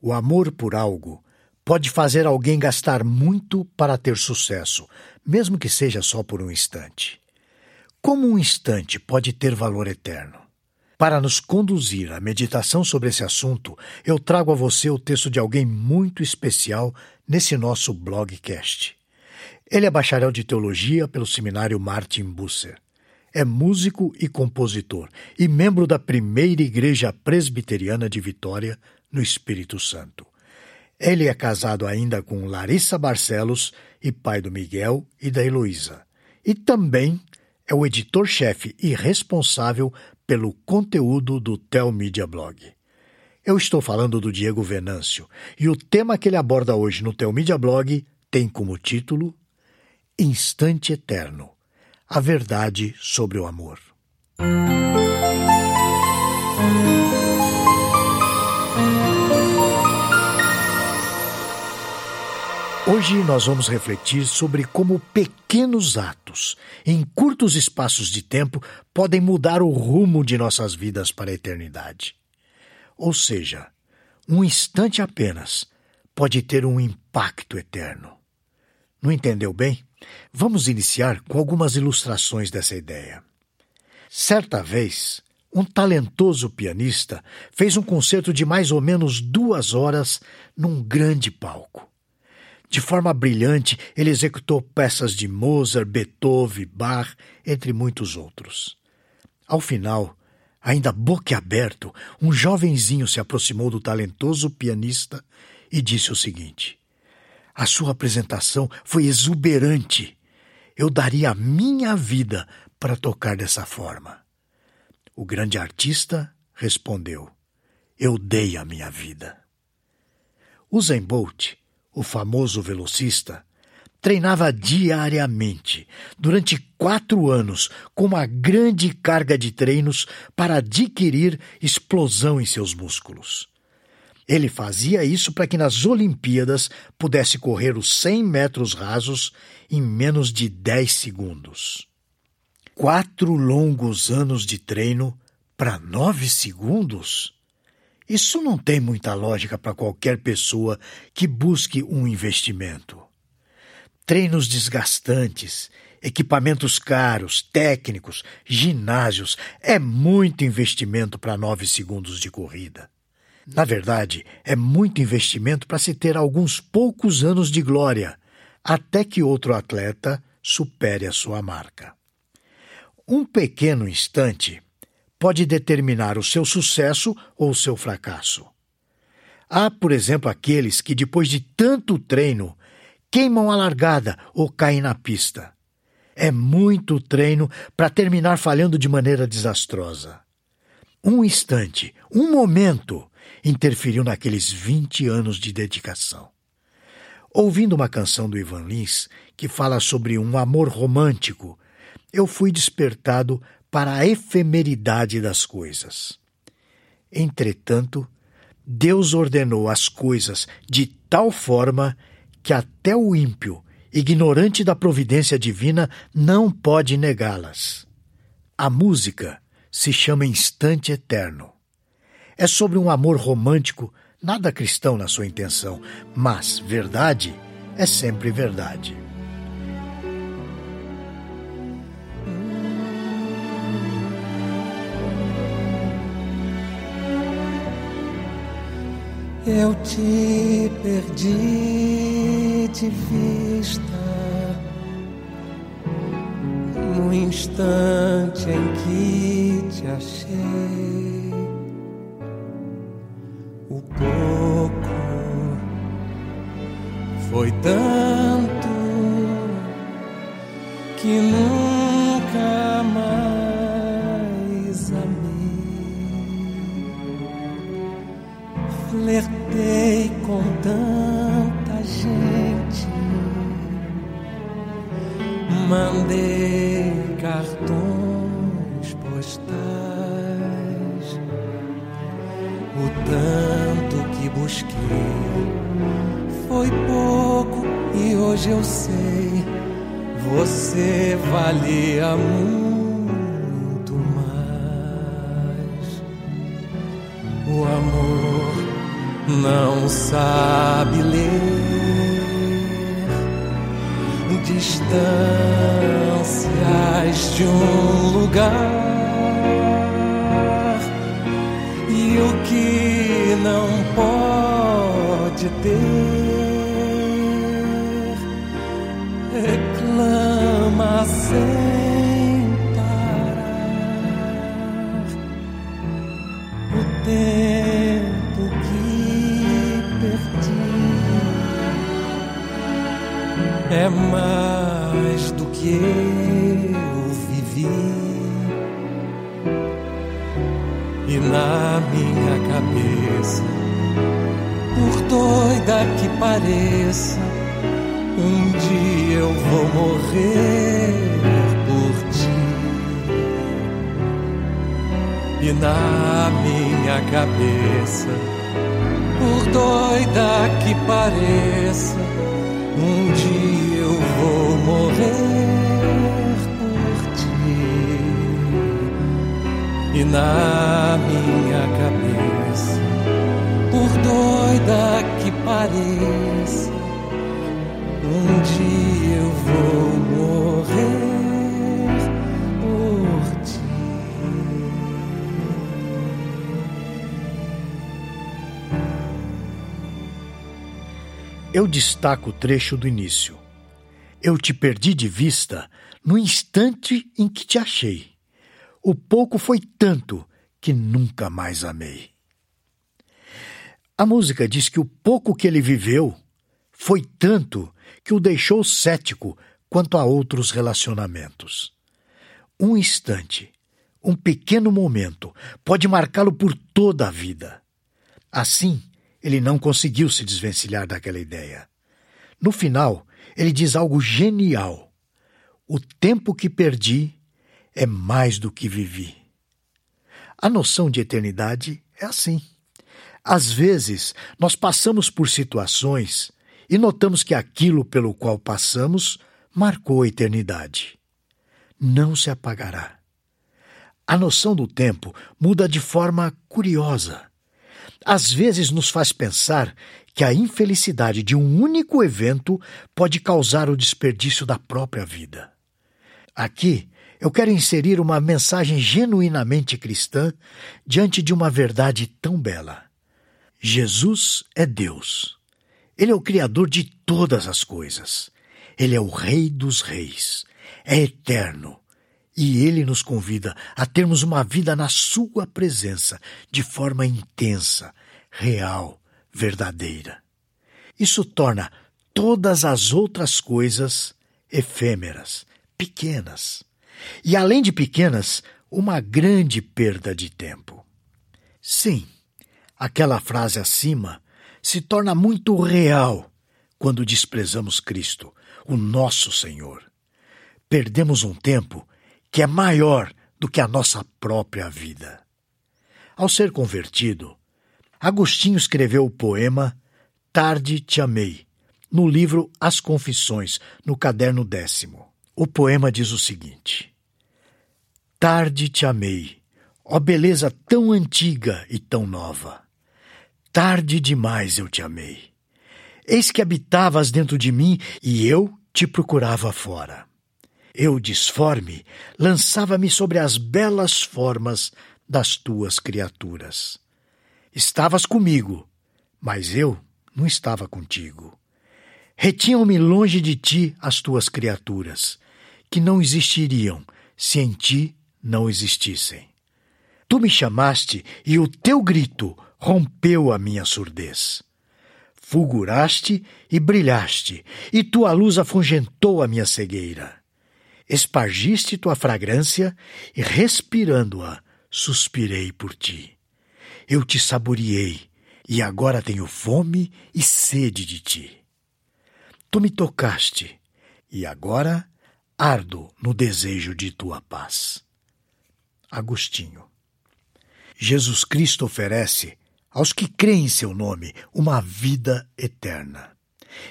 O amor por algo pode fazer alguém gastar muito para ter sucesso, mesmo que seja só por um instante. Como um instante pode ter valor eterno? Para nos conduzir à meditação sobre esse assunto, eu trago a você o texto de alguém muito especial nesse nosso blogcast. Ele é bacharel de teologia pelo seminário Martin Busser. É músico e compositor e membro da primeira igreja presbiteriana de Vitória, no Espírito Santo. Ele é casado ainda com Larissa Barcelos e pai do Miguel e da Heloísa. E também é o editor-chefe e responsável pelo conteúdo do Tel Media Blog. Eu estou falando do Diego Venâncio e o tema que ele aborda hoje no Tel Media Blog tem como título Instante Eterno A Verdade sobre o Amor. Hoje nós vamos refletir sobre como pequenos atos, em curtos espaços de tempo, podem mudar o rumo de nossas vidas para a eternidade. Ou seja, um instante apenas pode ter um impacto eterno. Não entendeu bem? Vamos iniciar com algumas ilustrações dessa ideia. Certa vez, um talentoso pianista fez um concerto de mais ou menos duas horas num grande palco. De forma brilhante, ele executou peças de Mozart, Beethoven, Bach, entre muitos outros. Ao final, ainda boquiaberto, um jovenzinho se aproximou do talentoso pianista e disse o seguinte: A sua apresentação foi exuberante. Eu daria a minha vida para tocar dessa forma. O grande artista respondeu: Eu dei a minha vida. Usain Bolt o famoso velocista, treinava diariamente, durante quatro anos, com uma grande carga de treinos para adquirir explosão em seus músculos. Ele fazia isso para que nas Olimpíadas pudesse correr os 100 metros rasos em menos de 10 segundos. Quatro longos anos de treino para nove segundos? Isso não tem muita lógica para qualquer pessoa que busque um investimento. Treinos desgastantes, equipamentos caros, técnicos, ginásios, é muito investimento para nove segundos de corrida. Na verdade, é muito investimento para se ter alguns poucos anos de glória, até que outro atleta supere a sua marca. Um pequeno instante pode determinar o seu sucesso ou o seu fracasso. Há, por exemplo, aqueles que, depois de tanto treino, queimam a largada ou caem na pista. É muito treino para terminar falhando de maneira desastrosa. Um instante, um momento, interferiu naqueles 20 anos de dedicação. Ouvindo uma canção do Ivan Lins que fala sobre um amor romântico, eu fui despertado para a efemeridade das coisas. Entretanto, Deus ordenou as coisas de tal forma que até o ímpio, ignorante da providência divina, não pode negá-las. A música se chama Instante Eterno. É sobre um amor romântico, nada cristão na sua intenção, mas verdade é sempre verdade. Eu te perdi de vista no instante em que te achei. Foi tanto que nunca mais amei. Flertei com tanta gente, mandei cartões postais. O tanto que busquei foi pouco hoje eu sei, você valia muito mais. O amor não sabe ler distâncias de um lugar mais do que eu vivi. E na minha cabeça, por doida que pareça, um dia eu vou morrer por ti. E na minha cabeça, por doida que pareça, um dia eu vou morrer por ti. E na minha cabeça, por doida que pareça, um dia eu vou Eu destaco o trecho do início. Eu te perdi de vista no instante em que te achei. O pouco foi tanto que nunca mais amei. A música diz que o pouco que ele viveu foi tanto que o deixou cético quanto a outros relacionamentos. Um instante, um pequeno momento, pode marcá-lo por toda a vida. Assim, ele não conseguiu se desvencilhar daquela ideia. No final, ele diz algo genial: O tempo que perdi é mais do que vivi. A noção de eternidade é assim. Às vezes, nós passamos por situações e notamos que aquilo pelo qual passamos marcou a eternidade. Não se apagará. A noção do tempo muda de forma curiosa. Às vezes nos faz pensar que a infelicidade de um único evento pode causar o desperdício da própria vida. Aqui eu quero inserir uma mensagem genuinamente cristã diante de uma verdade tão bela. Jesus é Deus. Ele é o Criador de todas as coisas. Ele é o Rei dos Reis. É eterno. E ele nos convida a termos uma vida na Sua presença, de forma intensa, real, verdadeira. Isso torna todas as outras coisas efêmeras, pequenas. E além de pequenas, uma grande perda de tempo. Sim, aquela frase acima se torna muito real quando desprezamos Cristo, o nosso Senhor. Perdemos um tempo que é maior do que a nossa própria vida. Ao ser convertido, Agostinho escreveu o poema Tarde Te Amei, no livro As Confissões, no caderno décimo. O poema diz o seguinte: Tarde te amei, ó beleza tão antiga e tão nova. Tarde demais eu te amei. Eis que habitavas dentro de mim e eu te procurava fora. Eu, disforme, lançava-me sobre as belas formas das tuas criaturas. Estavas comigo, mas eu não estava contigo. Retinham-me longe de ti as tuas criaturas, que não existiriam se em ti não existissem. Tu me chamaste e o teu grito rompeu a minha surdez. Fulguraste e brilhaste, e tua luz afugentou a minha cegueira. Espargiste tua fragrância e, respirando-a, suspirei por ti. Eu te saboreei e agora tenho fome e sede de ti. Tu me tocaste e agora ardo no desejo de tua paz. Agostinho. Jesus Cristo oferece aos que creem em seu nome uma vida eterna.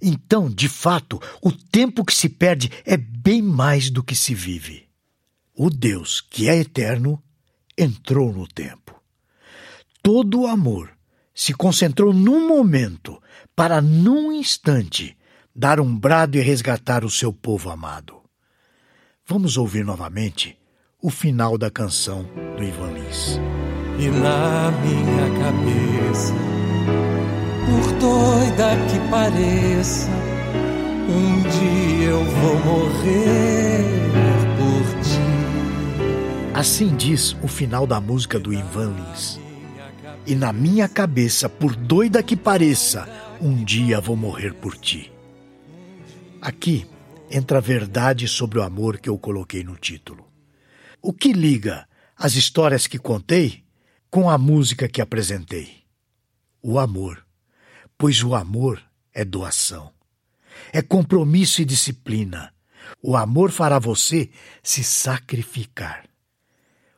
Então, de fato, o tempo que se perde é bem mais do que se vive. O Deus que é eterno entrou no tempo. Todo o amor se concentrou num momento para, num instante, dar um brado e resgatar o seu povo amado. Vamos ouvir novamente o final da canção do Ivan Lins. E na minha cabeça, por doida que pareça, um dia eu vou morrer por ti. Assim diz o final da música do Ivan Lins. E na minha cabeça, por doida que pareça, um dia vou morrer por ti. Aqui entra a verdade sobre o amor que eu coloquei no título. O que liga as histórias que contei com a música que apresentei? O amor. Pois o amor é doação. É compromisso e disciplina. O amor fará você se sacrificar.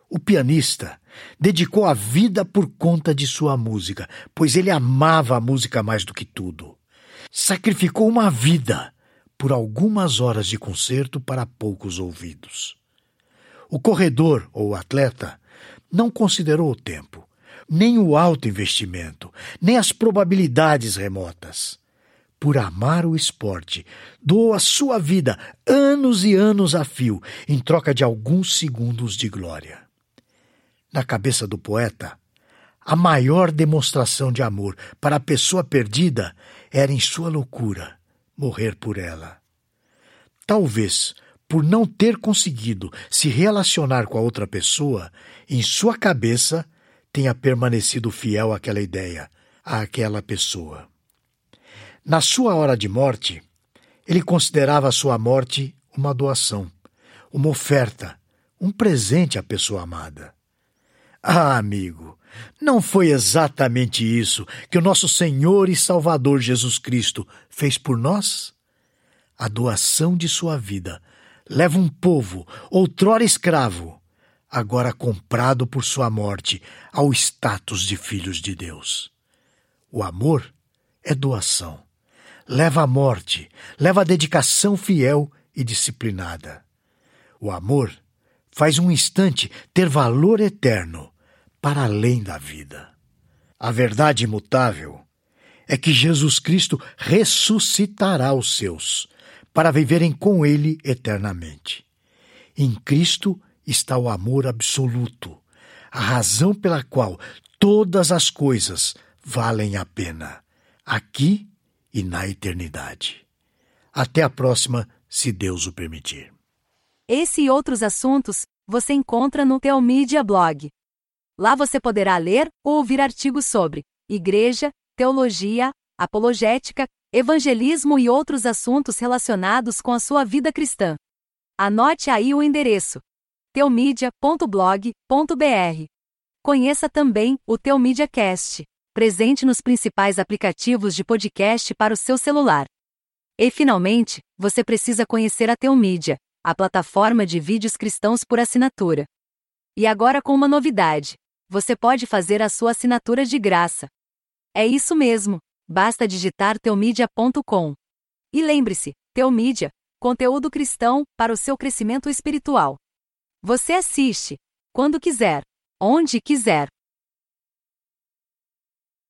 O pianista dedicou a vida por conta de sua música, pois ele amava a música mais do que tudo. Sacrificou uma vida por algumas horas de concerto para poucos ouvidos. O corredor ou atleta não considerou o tempo, nem o alto investimento, nem as probabilidades remotas. Por amar o esporte, doou a sua vida anos e anos a fio em troca de alguns segundos de glória. Na cabeça do poeta, a maior demonstração de amor para a pessoa perdida era em sua loucura morrer por ela. Talvez por não ter conseguido se relacionar com a outra pessoa, em sua cabeça tenha permanecido fiel àquela ideia, àquela pessoa. Na sua hora de morte, ele considerava a sua morte uma doação, uma oferta, um presente à pessoa amada. Ah, amigo, não foi exatamente isso que o nosso Senhor e Salvador Jesus Cristo fez por nós? A doação de sua vida leva um povo, outrora escravo, agora comprado por sua morte, ao status de filhos de Deus. O amor é doação. Leva a morte, leva a dedicação fiel e disciplinada. O amor faz um instante ter valor eterno para além da vida. A verdade imutável é que Jesus Cristo ressuscitará os seus para viverem com Ele eternamente. Em Cristo está o amor absoluto, a razão pela qual todas as coisas valem a pena, aqui e na eternidade. Até a próxima, se Deus o permitir. Esse e outros assuntos você encontra no Teomídia Blog. Lá você poderá ler ou ouvir artigos sobre igreja, teologia, apologética, evangelismo e outros assuntos relacionados com a sua vida cristã. Anote aí o endereço: teomedia.blog.br. Conheça também o Teomedia Cast, presente nos principais aplicativos de podcast para o seu celular. E finalmente, você precisa conhecer a Teomídia, a plataforma de vídeos cristãos por assinatura. E agora com uma novidade você pode fazer a sua assinatura de graça. É isso mesmo, basta digitar teomedia.com. E lembre-se, Teomídia, conteúdo cristão para o seu crescimento espiritual. Você assiste, quando quiser, onde quiser